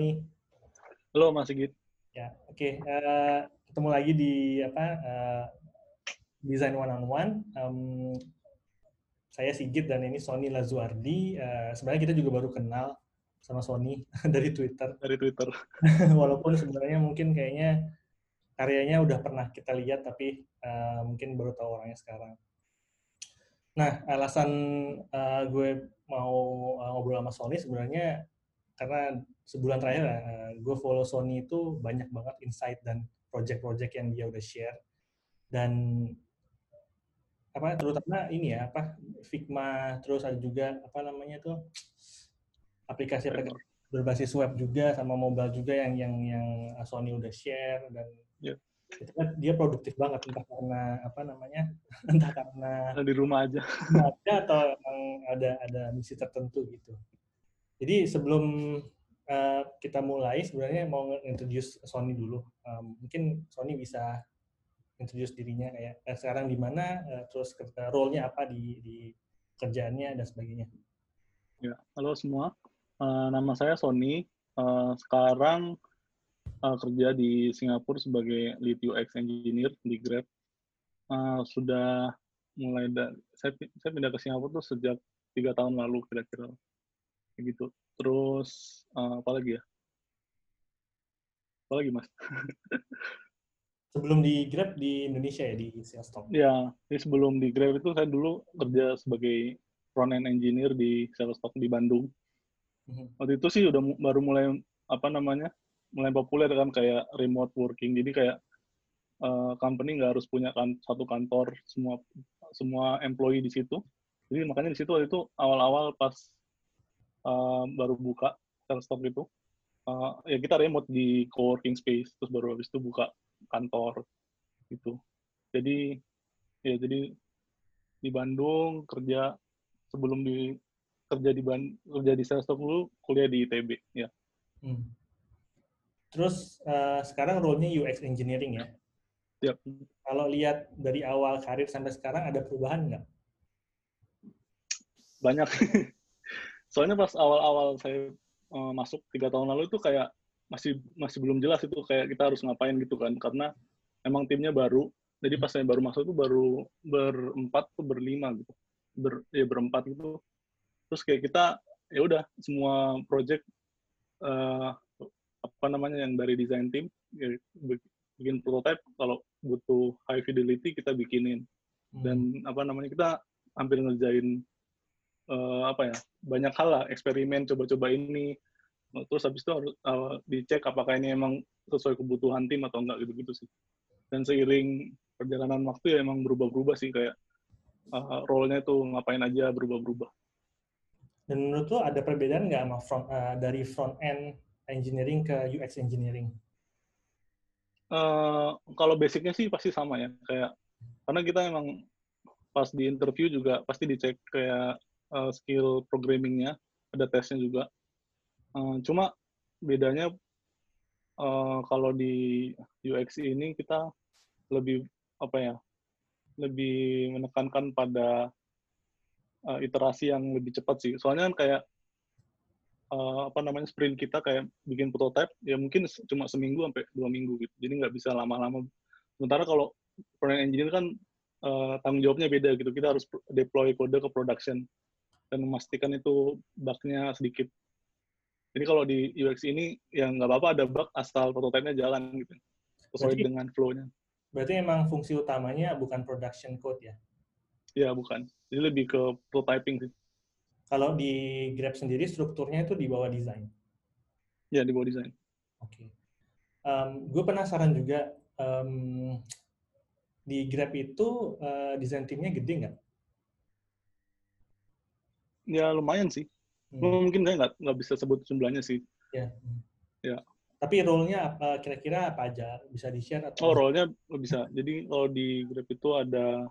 Sony. Halo Mas Sigit. Ya, oke. Okay. Uh, eh, ketemu lagi di apa uh, Design One on One. Um, saya Sigit dan ini Sony Lazuardi. Uh, sebenarnya kita juga baru kenal sama Sony dari Twitter. Dari Twitter. Walaupun sebenarnya mungkin kayaknya karyanya udah pernah kita lihat, tapi uh, mungkin baru tahu orangnya sekarang. Nah, alasan uh, gue mau uh, ngobrol sama Sony sebenarnya karena sebulan terakhir uh, gue follow Sony itu banyak banget insight dan project-project yang dia udah share. Dan apa terutama ini ya apa Figma terus ada juga apa namanya tuh aplikasi aplikasi berbasis web juga sama mobile juga yang yang yang Sony udah share dan yeah. itu kan dia produktif banget entah karena apa namanya entah karena di rumah aja. ada atau emang ada ada misi tertentu gitu. Jadi sebelum uh, kita mulai sebenarnya mau introduce Sony dulu um, mungkin Sony bisa introduce dirinya kayak eh, sekarang di mana, uh, terus role-nya apa di, di kerjaannya dan sebagainya. Ya, halo semua. Uh, nama saya Sony. Uh, sekarang uh, kerja di Singapura sebagai lead UX engineer di Grab. Uh, sudah mulai saya, saya pindah ke Singapura tuh sejak tiga tahun lalu kira-kira gitu. Terus uh, apa lagi ya? Apa lagi mas? sebelum di Grab di Indonesia ya di Salesforce. Ya, jadi sebelum di Grab itu saya dulu kerja sebagai front end engineer di Salesforce di Bandung. Mm-hmm. Waktu itu sih udah baru mulai apa namanya mulai populer kan kayak remote working. Jadi kayak uh, company nggak harus punya kan satu kantor semua semua employee di situ. Jadi makanya di situ waktu itu awal-awal pas uh, baru buka Salesforce itu uh, ya kita remote di co-working space terus baru habis itu buka kantor gitu jadi ya jadi di Bandung kerja sebelum di kerja di Ban kerja di Salesforce dulu kuliah di ITB ya hmm. terus uh, sekarang role-nya UX engineering ya Yep. Kalau lihat dari awal karir sampai sekarang ada perubahan nggak? Banyak. Soalnya pas awal-awal saya uh, masuk tiga tahun lalu itu kayak masih masih belum jelas itu kayak kita harus ngapain gitu kan. Karena emang timnya baru. Jadi pas saya baru masuk tuh baru berempat tuh berlima gitu. Ber ya berempat gitu. Terus kayak kita ya udah semua project uh, apa namanya yang dari design team ya, bikin prototype kalau butuh high fidelity kita bikinin. Hmm. dan apa namanya kita hampir ngerjain uh, apa ya banyak hal lah eksperimen coba-coba ini. Terus habis itu harus uh, dicek apakah ini emang sesuai kebutuhan tim atau enggak gitu-gitu sih. Dan seiring perjalanan waktu ya emang berubah-berubah sih kayak uh, role-nya itu ngapain aja berubah-berubah. Dan menurut lo ada perbedaan nggak sama front uh, dari front end engineering ke UX engineering? Uh, kalau basicnya sih pasti sama ya kayak karena kita emang pas di interview juga pasti dicek kayak uh, skill programmingnya ada tesnya juga. Eh, cuma bedanya uh, kalau di UX ini kita lebih apa ya lebih menekankan pada uh, iterasi yang lebih cepat sih. Soalnya kan kayak uh, apa namanya sprint kita kayak bikin prototype ya mungkin cuma seminggu sampai dua minggu gitu. Jadi nggak bisa lama-lama. Sementara kalau front engineer kan uh, tanggung jawabnya beda gitu. Kita harus deploy kode ke production dan memastikan itu bugnya sedikit jadi kalau di UX ini ya nggak apa-apa ada bug asal prototipenya jalan gitu sesuai berarti, dengan flow-nya. Berarti emang fungsi utamanya bukan production code ya? Ya bukan. Jadi lebih ke prototyping sih. Kalau di Grab sendiri strukturnya itu di bawah desain? Ya di bawah desain. Oke. Okay. Um, gue penasaran juga um, di Grab itu uh, desain timnya gede nggak? Ya lumayan sih. Hmm. Mungkin saya nggak nggak bisa sebut jumlahnya sih. Ya. Ya. Tapi role-nya apa kira-kira apa aja? Bisa di-share atau? Oh, role-nya bisa. Jadi kalau di Grab itu ada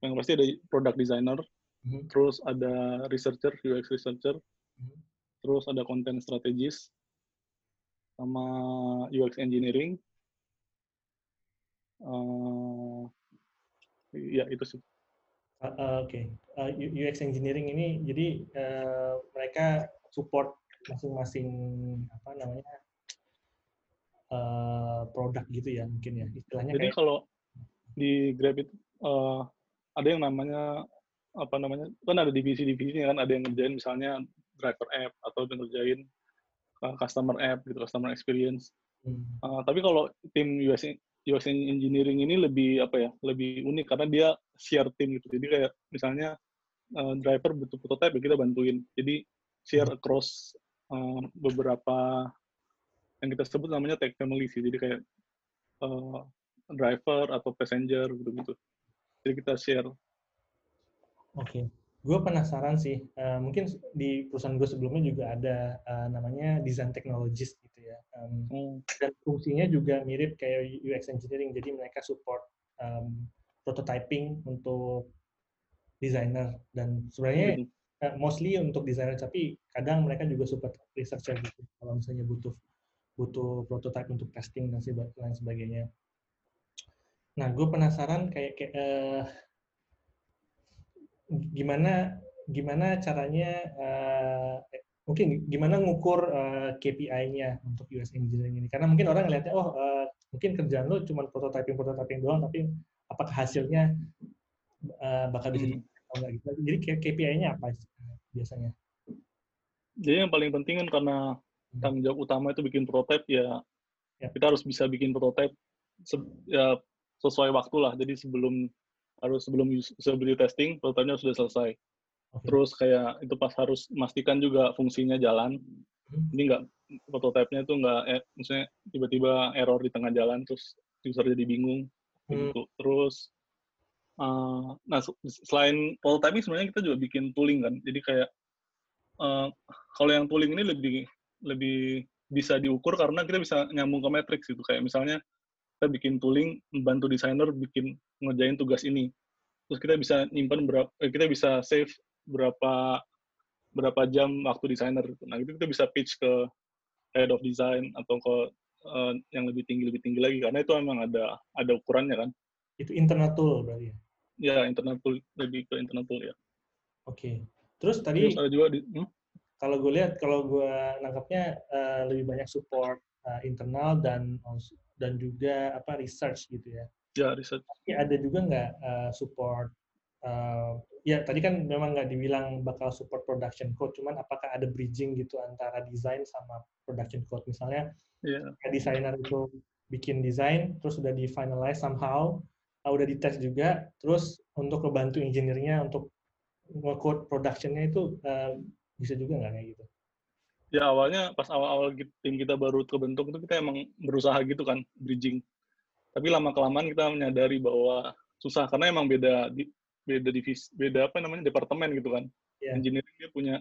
yang pasti ada product designer, hmm. terus ada researcher, UX researcher, hmm. terus ada content strategist, sama UX engineering. Uh, ya itu sih. Uh, Oke, okay. uh, UX engineering ini jadi uh, mereka support masing-masing apa namanya uh, produk gitu ya mungkin ya istilahnya jadi kayak, kalau di Grab itu uh, ada yang namanya apa namanya kan ada divisi-divisinya kan ada yang ngerjain misalnya driver app atau yang ngerjain uh, customer app gitu customer experience hmm. uh, tapi kalau tim US UX engineering ini lebih apa ya lebih unik karena dia share tim gitu jadi kayak misalnya uh, driver butuh prototype ya kita bantuin jadi share across uh, beberapa yang kita sebut namanya tech family sih jadi kayak uh, driver atau passenger gitu gitu jadi kita share Oke, okay. gue penasaran sih. Uh, mungkin di perusahaan gue sebelumnya juga ada uh, namanya design technologist. Um, hmm. Dan fungsinya juga mirip kayak UX engineering. Jadi mereka support um, prototyping untuk designer dan sebenarnya hmm. uh, mostly untuk designer. Tapi kadang mereka juga support researcher gitu. Kalau misalnya butuh butuh prototype untuk testing dan lain sebagainya. Nah, gue penasaran kayak, kayak uh, gimana gimana caranya uh, mungkin gimana ngukur uh, eh, KPI-nya untuk US engineering ini karena mungkin orang ngeliatnya oh uh, mungkin kerjaan lo cuma prototyping prototyping doang tapi apakah hasilnya uh, bakal bisa hmm. atau enggak gitu jadi KPI-nya apa biasanya jadi yang paling penting kan karena hmm. tanggung jawab utama itu bikin prototype ya, ya. kita harus bisa bikin prototype se ya, sesuai waktu lah jadi sebelum harus sebelum usability testing prototype sudah selesai. Okay. Terus kayak itu pas harus memastikan juga fungsinya jalan. Hmm. Ini enggak prototype-nya itu enggak eh, misalnya tiba-tiba error di tengah jalan terus user jadi bingung hmm. gitu. Terus uh, nah selain prototyping sebenarnya kita juga bikin tooling kan. Jadi kayak uh, kalau yang tooling ini lebih lebih bisa diukur karena kita bisa nyambung ke matrix gitu. Kayak misalnya kita bikin tooling membantu desainer bikin ngerjain tugas ini terus kita bisa nyimpan berapa eh, kita bisa save berapa berapa jam waktu desainer nah itu kita bisa pitch ke head of design atau ke uh, yang lebih tinggi lebih tinggi lagi karena itu memang ada ada ukurannya kan itu internal tool berarti ya ya internal tool lebih ke internal tool ya oke okay. terus tadi terus ada juga di, hmm? kalau gue lihat kalau gue nangkapnya uh, lebih banyak support uh, internal dan dan juga apa research gitu ya. Ya research. Tapi ada juga nggak uh, support uh, ya tadi kan memang nggak dibilang bakal support production code, cuman apakah ada bridging gitu antara desain sama production code misalnya yeah. desainer itu bikin desain terus sudah di finalize somehow uh, udah dites juga terus untuk membantu engineer-nya untuk nge-code production-nya itu uh, bisa juga nggak kayak gitu? ya awalnya pas awal-awal tim kita baru terbentuk itu kita emang berusaha gitu kan bridging tapi lama kelamaan kita menyadari bahwa susah karena emang beda di, beda divisi beda apa namanya departemen gitu kan yeah. engineering dia punya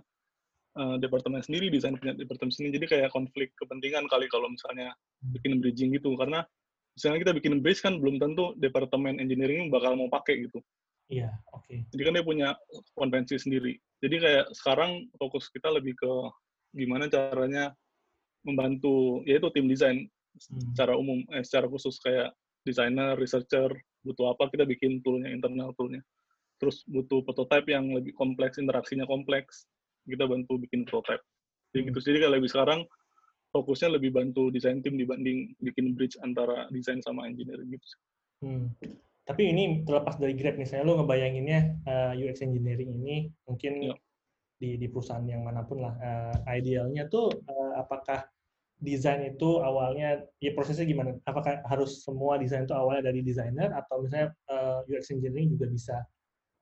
uh, departemen sendiri desain punya departemen sendiri jadi kayak konflik kepentingan kali kalau misalnya hmm. bikin bridging gitu karena misalnya kita bikin bridge kan belum tentu departemen engineering bakal mau pakai gitu iya yeah, oke okay. jadi kan dia punya konvensi sendiri jadi kayak sekarang fokus kita lebih ke gimana caranya membantu yaitu tim desain hmm. secara umum eh, secara khusus kayak desainer, researcher butuh apa kita bikin toolnya internal toolnya. Terus butuh prototype yang lebih kompleks, interaksinya kompleks, kita bantu bikin prototype. Jadi hmm. gitu. Jadi kalau lebih sekarang fokusnya lebih bantu desain tim dibanding bikin bridge antara desain sama engineering gitu. Hmm. Tapi ini terlepas dari Grab misalnya lo ngebayanginnya uh, eh, UX engineering ini mungkin ya di, di perusahaan yang mana pun lah. Uh, idealnya tuh uh, apakah desain itu awalnya ya prosesnya gimana? Apakah harus semua desain itu awalnya dari desainer atau misalnya uh, UX engineering juga bisa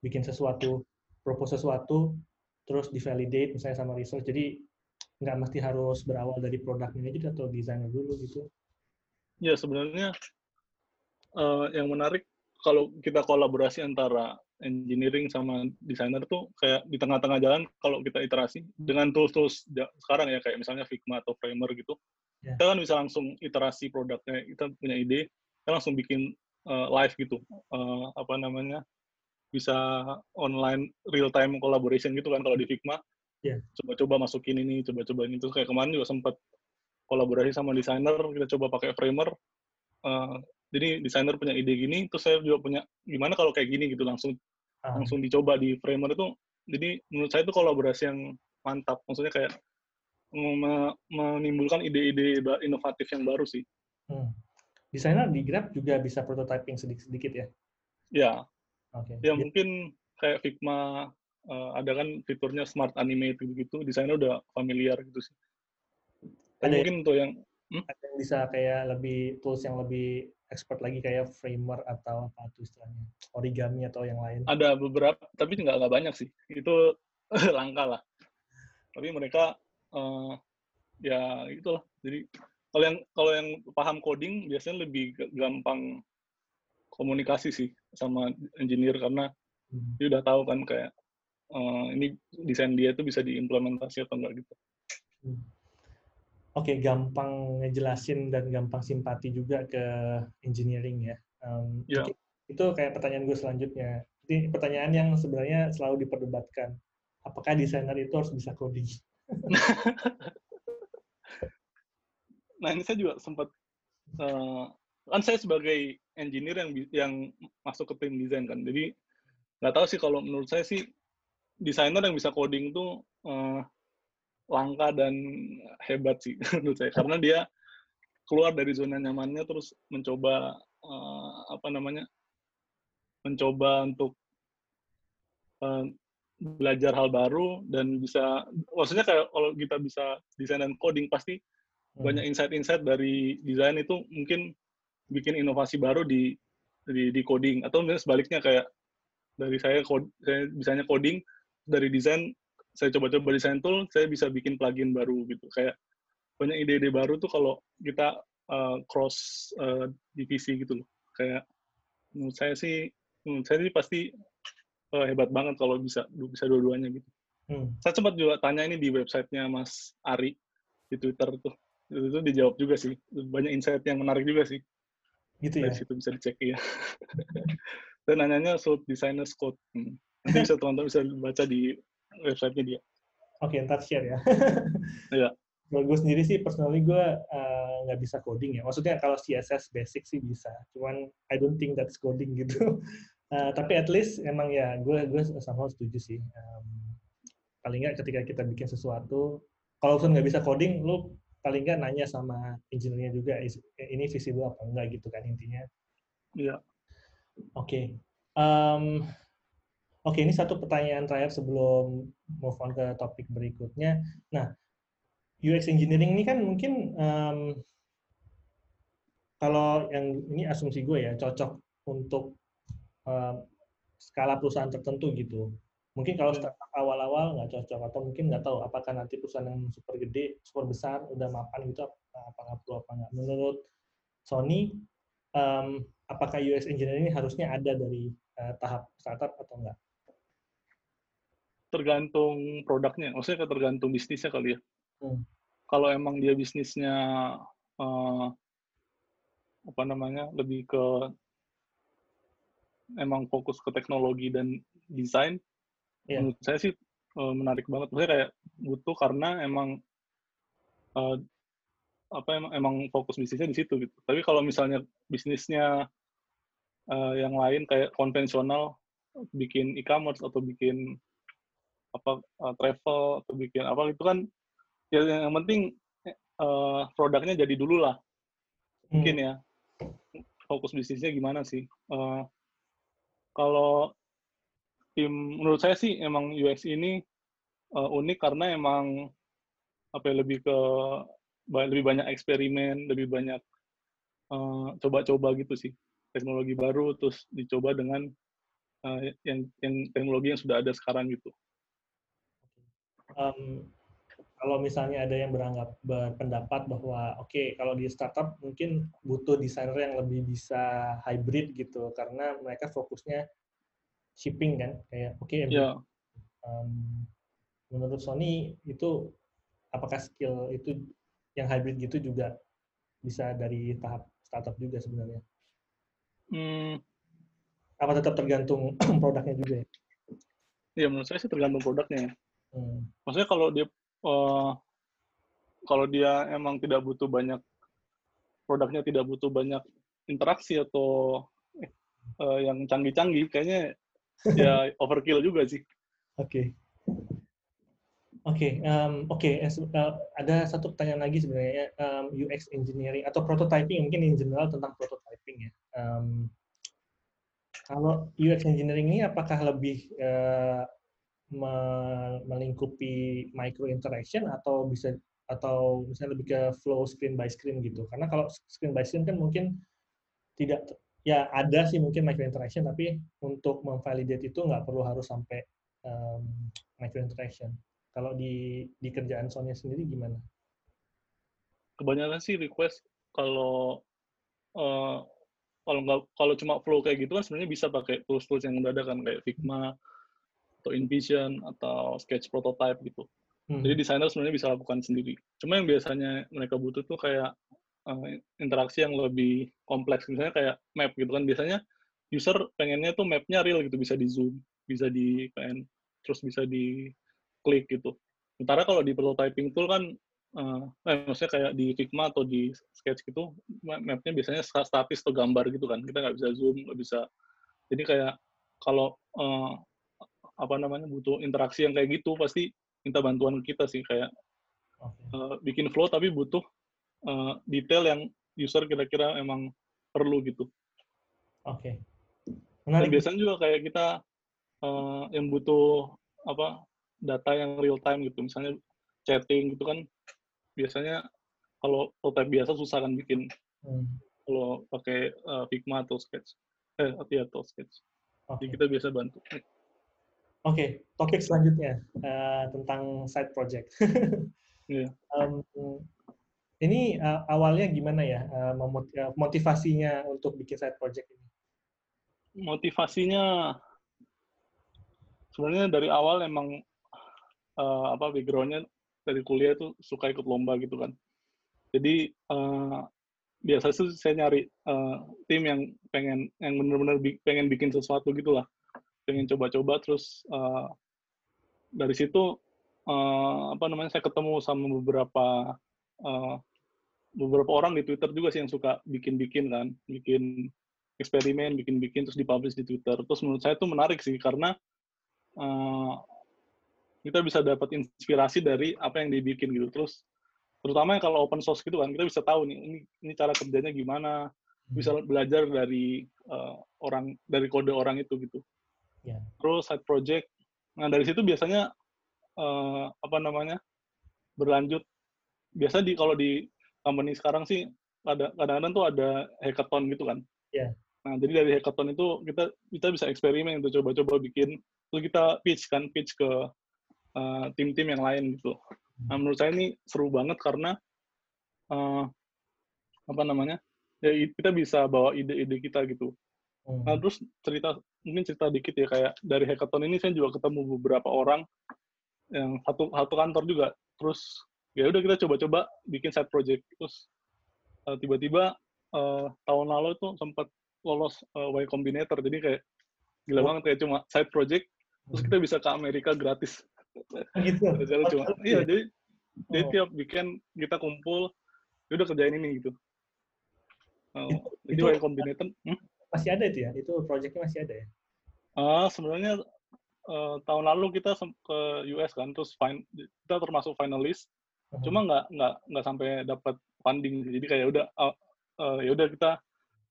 bikin sesuatu, propose sesuatu, terus divalidate misalnya sama research. Jadi nggak mesti harus berawal dari produk manager atau desainer dulu gitu. Ya sebenarnya uh, yang menarik kalau kita kolaborasi antara engineering sama desainer tuh kayak di tengah-tengah jalan kalau kita iterasi dengan tools-tools sekarang ya kayak misalnya Figma atau Framer gitu yeah. kita kan bisa langsung iterasi produknya kita punya ide kita langsung bikin uh, live gitu uh, apa namanya bisa online real time collaboration gitu kan kalau di Figma yeah. coba-coba masukin ini coba-coba ini tuh kayak kemarin juga sempat kolaborasi sama desainer kita coba pakai Framer uh, jadi desainer punya ide gini, terus saya juga punya gimana kalau kayak gini gitu langsung ah. langsung dicoba di framer itu. Jadi menurut saya itu kolaborasi yang mantap. Maksudnya kayak menimbulkan ide-ide inovatif yang baru sih. Hmm. Desainer di Grab juga bisa prototyping sedikit-sedikit ya? Ya. Okay. Ya mungkin kayak Figma uh, ada kan fiturnya Smart Animate gitu-gitu, desainer udah familiar gitu sih. Ada mungkin untuk yang hmm? ada yang bisa kayak lebih tools yang lebih expert lagi kayak framer atau apa tuh istilahnya? Origami atau yang lain? Ada beberapa tapi nggak nggak banyak sih. Itu langka lah. Tapi mereka uh, ya itulah. Jadi kalau yang kalau yang paham coding biasanya lebih gampang komunikasi sih sama engineer karena hmm. dia udah tahu kan kayak uh, ini desain dia itu bisa diimplementasi atau enggak gitu. Hmm. Oke, okay, gampang ngejelasin dan gampang simpati juga ke engineering ya. Um, yeah. Itu kayak pertanyaan gue selanjutnya. Ini pertanyaan yang sebenarnya selalu diperdebatkan. Apakah desainer itu harus bisa coding? nah ini saya juga sempat uh, kan saya sebagai engineer yang yang masuk ke tim desain kan jadi nggak tahu sih kalau menurut saya sih desainer yang bisa coding itu uh, langka dan hebat sih menurut saya karena dia keluar dari zona nyamannya terus mencoba uh, apa namanya mencoba untuk uh, belajar hal baru dan bisa maksudnya kayak kalau kita bisa desain dan coding pasti hmm. banyak insight-insight dari desain itu mungkin bikin inovasi baru di di, di coding atau mungkin sebaliknya kayak dari saya, code, saya bisanya coding dari desain saya coba-coba desain tool, saya bisa bikin plugin baru gitu. Kayak banyak ide-ide baru tuh kalau kita uh, cross uh, divisi gitu loh. Kayak menurut saya sih, menurut saya sih pasti uh, hebat banget kalau bisa bisa dua-duanya gitu. Hmm. Saya sempat juga tanya ini di websitenya Mas Ari di Twitter tuh. Itu dijawab juga sih. Banyak insight yang menarik juga sih. Gitu ya? Dari situ bisa dicek ya. Dan nanyanya soal Designers Code. Hmm. Nanti bisa teman-teman bisa baca di websitenya dia. Oke, okay, ntar share ya. Iya. Kalau gue sendiri sih, personally gue uh, nggak bisa coding ya. Maksudnya kalau CSS basic sih bisa. Cuman I don't think that's coding gitu. Uh, tapi at least emang ya gue gue sama setuju sih. Um, paling nggak ketika kita bikin sesuatu, kalau nggak bisa coding, lu paling nggak nanya sama engineer juga ini visible apa enggak gitu kan intinya. Iya. Oke. Okay. Um, Oke, ini satu pertanyaan terakhir sebelum move on ke topik berikutnya. Nah, UX engineering ini kan mungkin um, kalau yang ini asumsi gue ya cocok untuk um, skala perusahaan tertentu gitu. Mungkin kalau hmm. startup awal-awal nggak cocok atau mungkin nggak tahu apakah nanti perusahaan yang super gede, super besar udah mapan gitu apa nggak perlu apa nggak. Menurut Sony, um, apakah UX engineering ini harusnya ada dari uh, tahap startup atau enggak? tergantung produknya, maksudnya tergantung bisnisnya kali ya. Hmm. Kalau emang dia bisnisnya uh, apa namanya lebih ke emang fokus ke teknologi dan desain, yeah. menurut saya sih uh, menarik banget. Maksudnya kayak butuh karena emang uh, apa emang, emang fokus bisnisnya di situ gitu. Tapi kalau misalnya bisnisnya uh, yang lain kayak konvensional, bikin e-commerce atau bikin apa uh, travel atau bikin apa itu kan ya yang penting uh, produknya jadi dulu lah mungkin hmm. ya fokus bisnisnya gimana sih uh, kalau tim menurut saya sih emang UX ini uh, unik karena emang apa ya, lebih ke lebih banyak eksperimen lebih banyak coba-coba uh, gitu sih. Teknologi baru terus dicoba dengan uh, yang yang teknologi yang sudah ada sekarang gitu. Um, kalau misalnya ada yang beranggap berpendapat bahwa oke okay, kalau di startup mungkin butuh desainer yang lebih bisa hybrid gitu karena mereka fokusnya shipping kan kayak oke okay, yeah. um, menurut Sony itu apakah skill itu yang hybrid gitu juga bisa dari tahap startup juga sebenarnya? Hmm. Apa tetap tergantung produknya juga ya? Iya menurut saya sih tergantung produknya. Ya. Hmm. Maksudnya kalau dia uh, kalau dia emang tidak butuh banyak produknya tidak butuh banyak interaksi atau uh, yang canggih-canggih, kayaknya ya overkill juga sih. Oke. Okay. Oke, um, oke. Okay. Uh, ada satu pertanyaan lagi sebenarnya um, UX engineering atau prototyping mungkin in general tentang prototyping ya. Um, kalau UX engineering ini apakah lebih uh, melingkupi micro interaction atau bisa atau misalnya lebih ke flow screen by screen gitu? Karena kalau screen by screen kan mungkin tidak ya ada sih mungkin micro interaction tapi untuk memvalidate itu nggak perlu harus sampai um, micro interaction. Kalau di di kerjaan Sonya sendiri gimana? Kebanyakan sih request kalau uh, kalau nggak kalau cuma flow kayak gitu kan sebenarnya bisa pakai tools-tools yang udah ada kan kayak Figma atau InVision atau Sketch Prototype gitu. Hmm. Jadi desainer sebenarnya bisa lakukan sendiri. Cuma yang biasanya mereka butuh tuh kayak uh, interaksi yang lebih kompleks. Misalnya kayak map gitu kan. Biasanya user pengennya tuh mapnya real gitu, bisa di zoom, bisa di PN, terus bisa di klik gitu. Sementara kalau di prototyping tool kan, uh, eh, maksudnya kayak di Figma atau di Sketch gitu, mapnya biasanya statis atau gambar gitu kan. Kita nggak bisa zoom, nggak bisa. Jadi kayak kalau uh, apa namanya butuh interaksi yang kayak gitu, pasti minta bantuan kita sih kayak okay. uh, bikin flow tapi butuh uh, detail yang user kira-kira emang perlu gitu. Oke. Okay. Dan biasanya juga kayak kita uh, yang butuh apa data yang real time gitu misalnya chatting gitu kan biasanya kalau prototype biasa susah kan bikin hmm. kalau pakai uh, Figma atau Sketch eh atau Sketch okay. jadi kita biasa bantu oke okay. topik selanjutnya uh, tentang side project yeah. um, ini uh, awalnya gimana ya uh, motivasinya untuk bikin side project ini motivasinya sebenarnya dari awal emang uh, apa backgroundnya dari kuliah itu suka ikut lomba gitu kan. Jadi uh, biasa sih saya nyari uh, tim yang pengen yang benar-benar bi pengen bikin sesuatu gitulah, pengen coba-coba terus uh, dari situ uh, apa namanya saya ketemu sama beberapa uh, beberapa orang di Twitter juga sih yang suka bikin-bikin kan, bikin eksperimen, bikin-bikin terus dipublish di Twitter. Terus menurut saya itu menarik sih karena uh, kita bisa dapat inspirasi dari apa yang dibikin gitu terus terutama kalau open source gitu kan kita bisa tahu nih ini ini cara kerjanya gimana bisa hmm. belajar dari uh, orang dari kode orang itu gitu yeah. terus side project nah dari situ biasanya uh, apa namanya berlanjut biasa di kalau di company sekarang sih ada kadang-kadang tuh ada hackathon gitu kan yeah. nah jadi dari hackathon itu kita kita bisa eksperimen untuk coba-coba bikin lalu kita pitch kan pitch ke Eh, tim-tim uh, yang lain gitu. Nah, menurut saya ini seru banget karena uh, apa namanya? Ya kita bisa bawa ide-ide kita gitu. Hmm. Nah, terus cerita mungkin cerita dikit ya kayak dari hackathon ini saya juga ketemu beberapa orang yang satu satu kantor juga. Terus ya udah kita coba-coba bikin side project. Terus uh, tiba-tiba uh, tahun lalu itu sempat lolos uh, Y Combinator. Jadi kayak gila oh. banget kayak cuma side project terus kita bisa ke Amerika gratis gitu. oh, cuma iya jadi oh. jadi tiap weekend kita kumpul ya udah kerjain ini gitu oh, itu, jadi itu combinator hmm? masih ada itu ya itu projectnya masih ada ya uh, sebenarnya uh, tahun lalu kita ke US kan terus kita termasuk finalis uh. Cuma nggak nggak nggak sampai dapat funding jadi kayak udah uh, uh, ya udah kita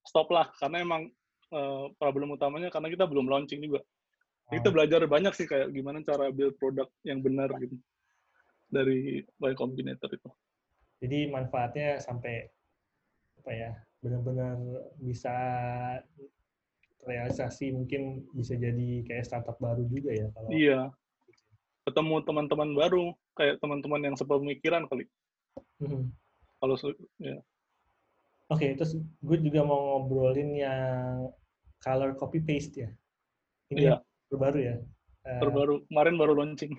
stop lah. Karena emang uh, problem utamanya karena kita belum launching juga. Kita belajar banyak sih kayak gimana cara build produk yang benar gitu. Dari Y Combinator itu. Jadi manfaatnya sampai apa ya benar-benar bisa realisasi mungkin bisa jadi kayak startup baru juga ya kalau iya. Ketemu teman-teman baru kayak teman-teman yang sepemikiran kali mm-hmm. kalau ya oke okay, terus gue juga mau ngobrolin yang color copy paste ya ini iya terbaru ya. Uh, terbaru kemarin baru launching.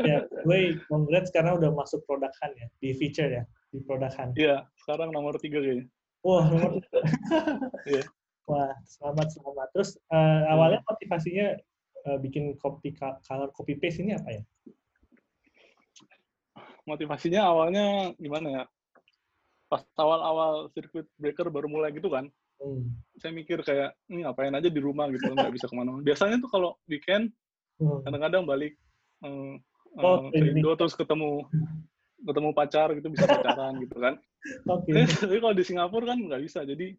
ya, gue congrats karena udah masuk produkan ya di feature ya di produkan. Iya, sekarang nomor tiga kayaknya. Wah, nomor tiga. Iya. Wah, selamat selamat. Terus uh, awalnya motivasinya uh, bikin copy color copy paste ini apa ya? Motivasinya awalnya gimana ya? Pas awal-awal circuit breaker baru mulai gitu kan, Hmm. Saya mikir kayak ini ngapain aja di rumah gitu nggak bisa ke mana-mana. Biasanya tuh kalau weekend hmm. kadang-kadang balik hmm, Oh, uh, ke Indo terus ketemu ketemu pacar gitu bisa pacaran gitu kan. Eh, tapi kalau di Singapura kan nggak bisa. Jadi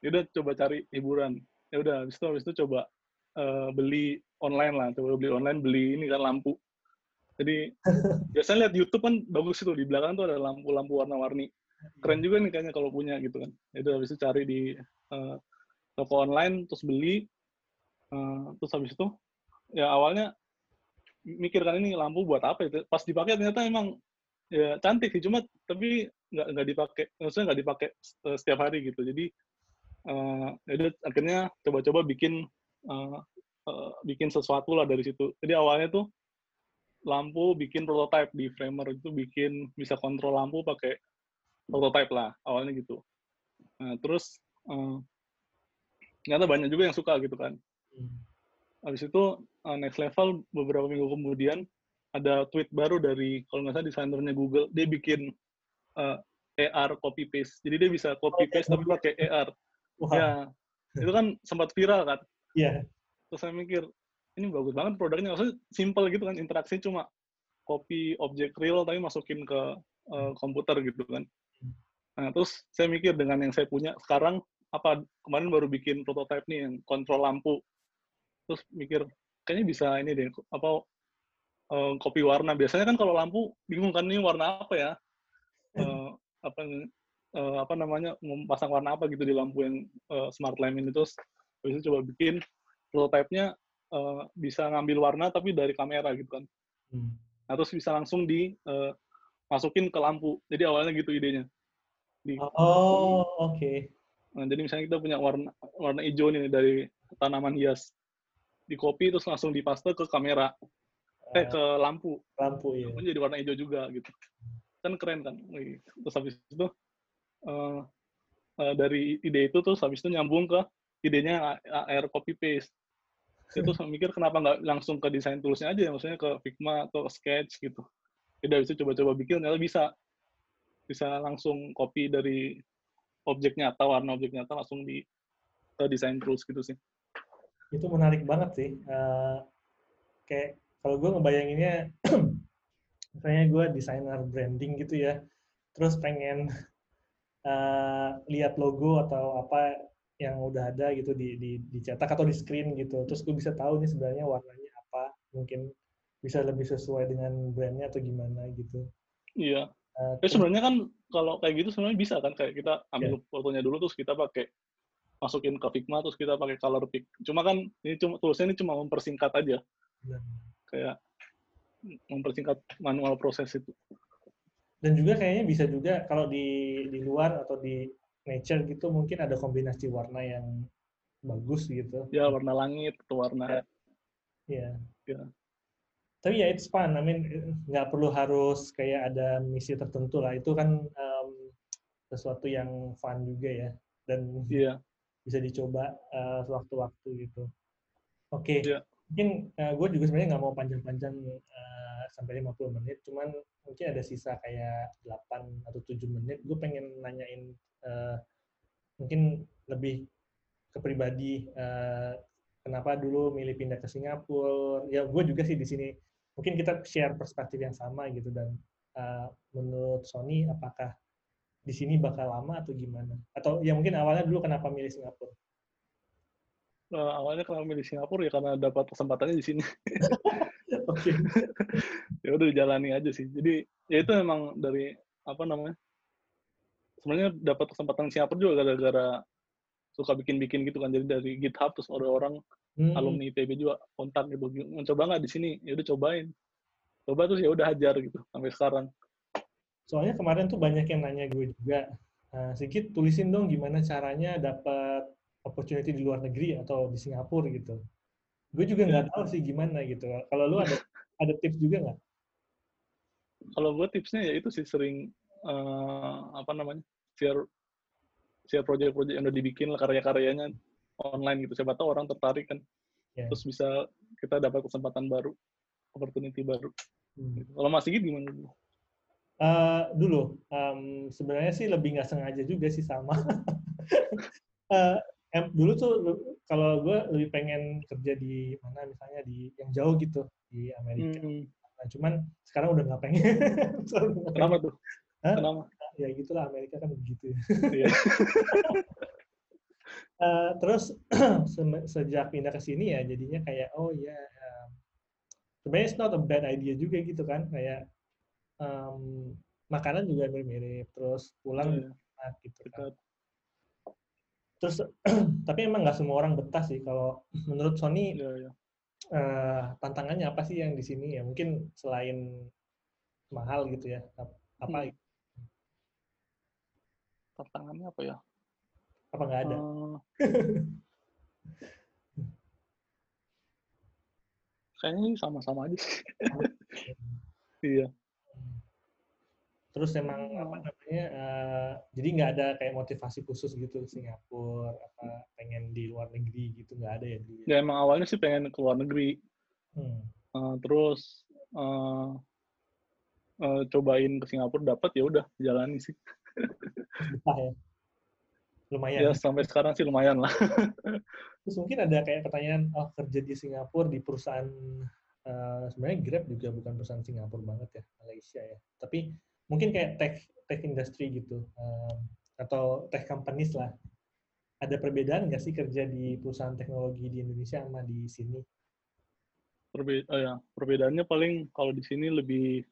ya udah coba cari hiburan. Ya udah habis itu habis itu coba uh, beli online lah, coba beli online beli ini kan lampu. Jadi biasanya lihat YouTube kan bagus itu di belakang tuh ada lampu-lampu warna-warni. Keren juga nih kayaknya kalau punya gitu kan. Ya udah habis itu cari di uh, toko online terus beli uh, terus habis itu ya awalnya mikir kan ini lampu buat apa itu pas dipakai ternyata emang ya cantik sih cuma tapi nggak nggak dipakai maksudnya nggak dipakai setiap hari gitu jadi uh, jadi akhirnya coba-coba bikin uh, uh, bikin sesuatu lah dari situ jadi awalnya tuh lampu bikin prototype di framer itu bikin bisa kontrol lampu pakai prototype lah awalnya gitu nah terus uh, ternyata banyak juga yang suka gitu kan hmm. habis itu uh, next level beberapa minggu kemudian ada tweet baru dari kalau nggak salah desainernya Google dia bikin uh, AR copy paste jadi dia bisa copy paste tapi pakai AR wow. ya itu kan sempat viral kan iya yeah. terus saya mikir ini bagus banget produknya. Maksudnya simple gitu kan interaksi cuma copy objek real tapi masukin ke uh, komputer gitu kan. Nah terus saya mikir dengan yang saya punya sekarang apa kemarin baru bikin prototype nih yang kontrol lampu. Terus mikir kayaknya bisa ini deh apa uh, kopi warna. Biasanya kan kalau lampu bingung kan ini warna apa ya? Uh, apa uh, apa namanya pasang warna apa gitu di lampu yang uh, smart lamp ini. Terus bisa coba bikin prototipe-nya uh, bisa ngambil warna tapi dari kamera gitu kan. Hmm. nah terus bisa langsung di uh, masukin ke lampu. Jadi awalnya gitu idenya. Di, oh oke. Okay. nah, jadi misalnya kita punya warna warna hijau nih dari tanaman hias. Di copy terus langsung dipaste ke kamera. Eh ke lampu. Lampu ya jadi warna hijau juga gitu. Kan keren kan? Terus habis itu uh, uh, dari ide itu terus habis itu nyambung ke idenya AR copy paste itu saya mikir kenapa nggak langsung ke desain toolsnya aja maksudnya ke Figma atau Sketch gitu jadi bisa coba-coba bikin ternyata bisa bisa langsung copy dari objek nyata warna objek nyata langsung di ke desain tools gitu sih itu menarik banget sih. Uh, kayak kalau gue ngebayanginnya, misalnya gue desainer branding gitu ya, terus pengen uh, lihat logo atau apa yang udah ada gitu di, di dicetak atau di screen gitu, terus gue bisa tahu nih sebenarnya warnanya apa, mungkin bisa lebih sesuai dengan brandnya atau gimana gitu. Iya. Uh, sebenarnya kan kalau kayak gitu sebenarnya bisa kan kayak kita ambil yeah. fotonya dulu terus kita pakai masukin ke Figma terus kita pakai color pick. Cuma kan ini cuma tulisnya ini cuma mempersingkat aja. Ya. Kayak mempersingkat manual proses itu. Dan juga kayaknya bisa juga kalau di di luar atau di nature gitu mungkin ada kombinasi warna yang bagus gitu. Ya, warna langit atau warna Ya. ya. Tapi ya it's fun. I mean nggak perlu harus kayak ada misi tertentu lah. Itu kan um, sesuatu yang fun juga ya. Dan iya bisa dicoba uh, sewaktu-waktu gitu. Oke, okay. Iya. yeah. mungkin uh, gue juga sebenarnya nggak mau panjang-panjang uh, sampai 50 menit, cuman mungkin ada sisa kayak 8 atau 7 menit. Gue pengen nanyain uh, mungkin lebih ke pribadi, uh, kenapa dulu milih pindah ke Singapura. Ya gue juga sih di sini, mungkin kita share perspektif yang sama gitu, dan uh, menurut Sony apakah di sini bakal lama atau gimana? Atau ya mungkin awalnya dulu kenapa milih Singapura? Nah, awalnya kenapa milih Singapura ya karena dapat kesempatannya di sini. Oke. ya udah dijalani aja sih. Jadi ya itu memang dari apa namanya? Sebenarnya dapat kesempatan Singapura juga gara-gara suka bikin-bikin gitu kan. Jadi dari GitHub terus ada orang hmm. alumni ITB juga kontak gitu. Mencoba nggak di sini? Ya udah cobain. Coba terus ya udah hajar gitu sampai sekarang. Soalnya kemarin tuh banyak yang nanya gue juga, uh, sedikit tulisin dong gimana caranya dapat opportunity di luar negeri atau di Singapura gitu. Gue juga nggak tahu sih gimana gitu. Kalau lu ada ada tips juga nggak? Kalau gue tipsnya ya itu sih sering uh, apa namanya share share project-project yang udah dibikin lah karya-karyanya online gitu. Siapa tahu orang tertarik kan. Yeah. Terus bisa kita dapat kesempatan baru, opportunity baru. Hmm. Kalau masih gitu gimana? Uh, dulu, um, sebenarnya sih lebih nggak sengaja juga sih sama. uh, em, dulu tuh kalau gue lebih pengen kerja di mana misalnya di yang jauh gitu di Amerika. Hmm. Nah, cuman sekarang udah nggak pengen. Kenapa tuh? Hah? Kenapa? Ya gitulah Amerika kan begitu. Iya. Eh, terus se- sejak pindah ke sini ya jadinya kayak oh ya um, sebenarnya it's not a bad idea juga gitu kan kayak um, makanan juga mirip-mirip terus pulang Iya, juga enak gitu kan. Terus tapi emang nggak semua orang betah sih kalau menurut Sony Iya, iya. eh, tantangannya apa sih yang di sini ya mungkin selain mahal gitu ya ap- apa Hmm. Tantangannya apa ya? apa nggak ada Eh, kayaknya ini sama-sama aja sih. iya. Terus emang apa namanya eh, jadi nggak ada kayak motivasi khusus gitu Singapura apa pengen di luar negeri gitu nggak ada ya dulu ya Ya emang awalnya sih pengen ke luar negeri. Hmm. Eh, terus eh, eh, cobain ke Singapura dapat ya udah jalani sih. betah ya lumayan Ya sampai sekarang sih lumayan lah. terus mungkin ada kayak pertanyaan oh kerja di Singapura di perusahaan eh, sebenarnya Grab juga bukan perusahaan Singapura banget ya Malaysia ya tapi mungkin kayak tech tech industry gitu em, atau tech companies lah ada perbedaan nggak sih kerja di perusahaan teknologi di Indonesia sama di sini Perbe eh, ya, perbedaannya paling kalau di sini lebih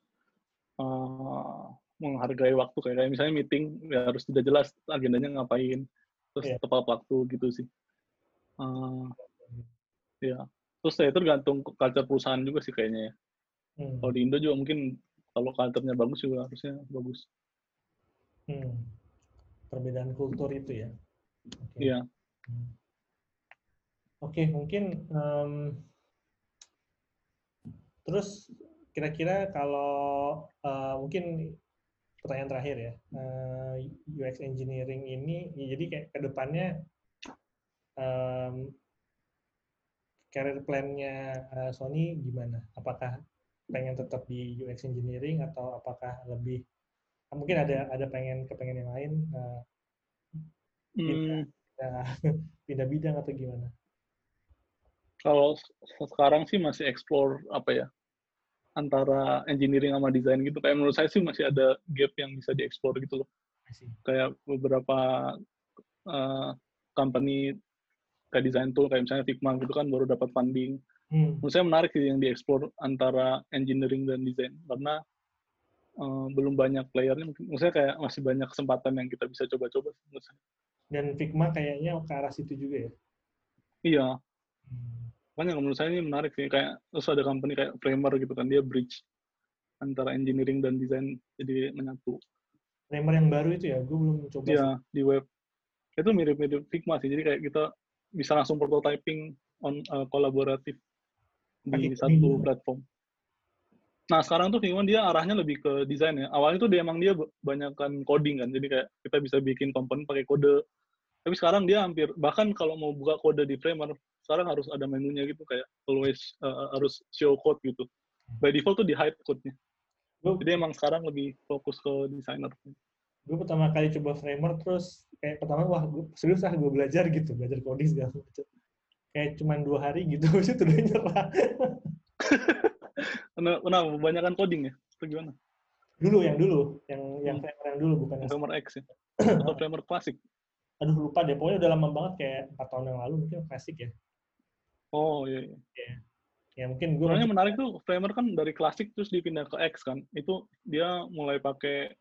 eh, menghargai waktu kayak, misalnya meeting ya harus tidak jelas agendanya ngapain terus Iya. tepat waktu gitu sih. Eh, ya terus ya itu tergantung culture perusahaan juga sih kayaknya ya. Hmm. Kalau di Indo juga mungkin kalau culture-nya bagus juga harusnya bagus. Hmm. Perbedaan kultur itu ya. Oke. Iya. Hmm. Oke, mungkin em, terus kira-kira kalau eh, mungkin pertanyaan terakhir ya, eh, UX engineering ini, ya jadi kayak ke depannya em, career plan-nya eh, Sony gimana? Apakah pengen tetap di UX engineering atau apakah lebih mungkin ada ada pengen kepengen yang lain eh, Hmm, pindah pindah bidang atau gimana? kalau se- sekarang sih masih explore apa ya antara engineering sama desain gitu. Kayak menurut saya sih masih ada gap yang bisa dieksplor gitu loh. Kayak beberapa eh, company kayak desain tool kayak misalnya Figma gitu kan baru dapat funding. Hmm. Menurut saya menarik sih yang dieksplor antara engineering dan desain karena eh, belum banyak playernya. Mungkin Maksudnya kayak masih banyak kesempatan yang kita bisa coba-coba. menurut saya. Dan Figma kayaknya ke arah situ juga ya. Iya, Hmm. makanya menurut saya ini menarik sih. Kayak terus ada company kayak Framer gitu kan dia bridge antara engineering dan desain jadi menyatu. Framer yang baru itu ya, gue belum coba. Iya sih. di web itu mirip-mirip Figma sih. Jadi kayak kita bisa langsung prototyping on uh, kolaboratif di satu platform. Nah sekarang tuh Figma dia arahnya lebih ke desain ya. Awalnya tuh dia emang dia banyakkan coding kan. Jadi kayak kita bisa bikin komponen pakai kode. Tapi sekarang dia hampir bahkan kalau mau buka kode di Framer sekarang harus ada menunya gitu kayak always uh, harus show code gitu. By default tuh di hide code-nya. Jadi emang sekarang lebih fokus ke desainer. gue pertama kali coba Framer terus kayak pertama wah gue serius ah gue belajar gitu, belajar coding segala macam. Kayak cuman dua hari gitu, itu udah nyerah. Kenapa, kenapa? Kebanyakan coding ya? Atau gimana? dulu yang dulu, yang yang Hmm. Framer yang dulu bukan yang Framer X ya? Atau Framer klasik? aduh lupa deh, pokoknya udah lama banget kayak empat tahun yang lalu mungkin klasik ya. Oh iya. iya. Ya mungkin gue Sebenarnya menarik tuh Framer kan dari klasik terus dipindah ke X kan. Itu dia mulai pakai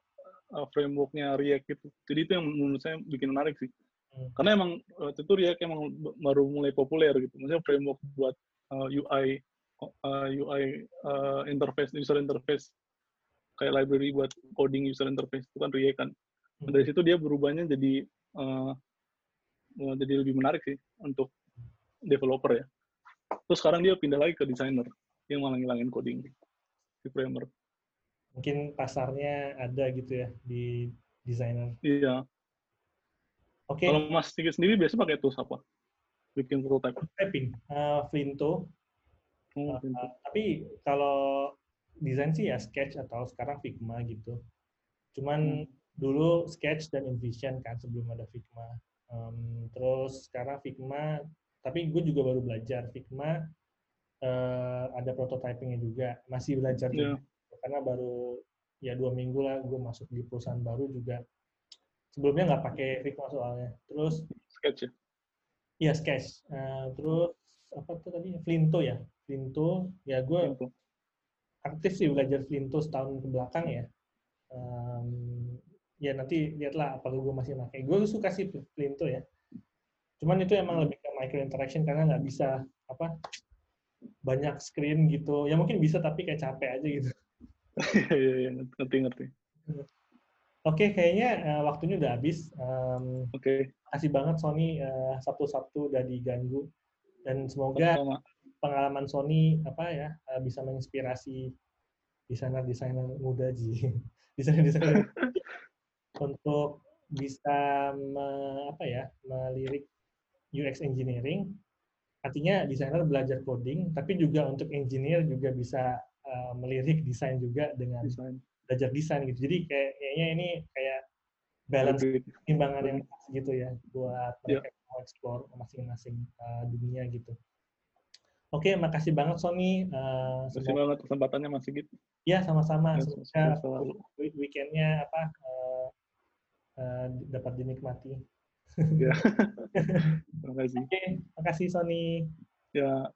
uh, frameworknya React gitu. Jadi itu yang menurut saya bikin menarik sih. Hmm. Karena emang waktu itu React emang baru mulai populer gitu. Maksudnya framework buat uh, UI uh, UI uh, interface user interface kayak library buat coding user interface itu kan React kan. Hmm. Dari situ dia berubahnya jadi uh, uh, jadi lebih menarik sih untuk developer ya. Terus sekarang dia pindah lagi ke designer yang malah ngilangin coding di Framer. mungkin pasarnya ada gitu ya di desainer. Iya. Oke, Kalau Mas Tigit sendiri biasanya pakai tools apa? Bikin prototype. typing, uh, Flinto. Oh, Uh, tapi kalau desain sih ya Sketch atau sekarang Figma gitu. Cuman dulu Sketch dan InVision kan sebelum ada Figma. Um, terus sekarang Figma, tapi gue juga baru belajar Figma. uh, ada prototypingnya juga masih belajar yeah. juga karena baru ya dua minggu lah gue masuk di perusahaan baru juga sebelumnya nggak pakai Figma soalnya. Terus sketch ya? Iya sketch. Uh, terus apa tuh tadi? Flinto ya? Flinto. Ya gue aktif sih belajar Flinto setahun ke belakang ya. Um, ya nanti lihatlah apa gue masih pakai. Gue suka sih Flinto ya. Cuman itu emang lebih ke micro interaction karena nggak bisa apa banyak screen gitu. Ya mungkin bisa tapi kayak capek aja gitu. Iya iya ngerti ngerti Oke, kayaknya uh, waktunya udah habis. Um, Oke. Okay. Kasih banget Sony uh, Sabtu-Sabtu udah diganggu dan semoga Sama. pengalaman Sony apa ya uh, bisa menginspirasi desainer-desainer muda ji, desainer-desainer untuk bisa me, apa ya melirik UX engineering. Artinya desainer belajar coding, tapi juga untuk engineer juga bisa uh, melirik desain juga dengan design. Belajar desain gitu. Jadi kayak, kayaknya ini kayak balance timbangan yang pas gitu ya buat iya. mereka yeah. mau explore masing-masing uh, dunia gitu. Oke, makasih banget Sony. Uh, makasih banget kesempatannya Mas Sigit. Iya, sama-sama. Ya, Semoga weekendnya apa uh, uh, dapat dinikmati. Ya. Terima kasih. Oke, makasih Sony. Ya.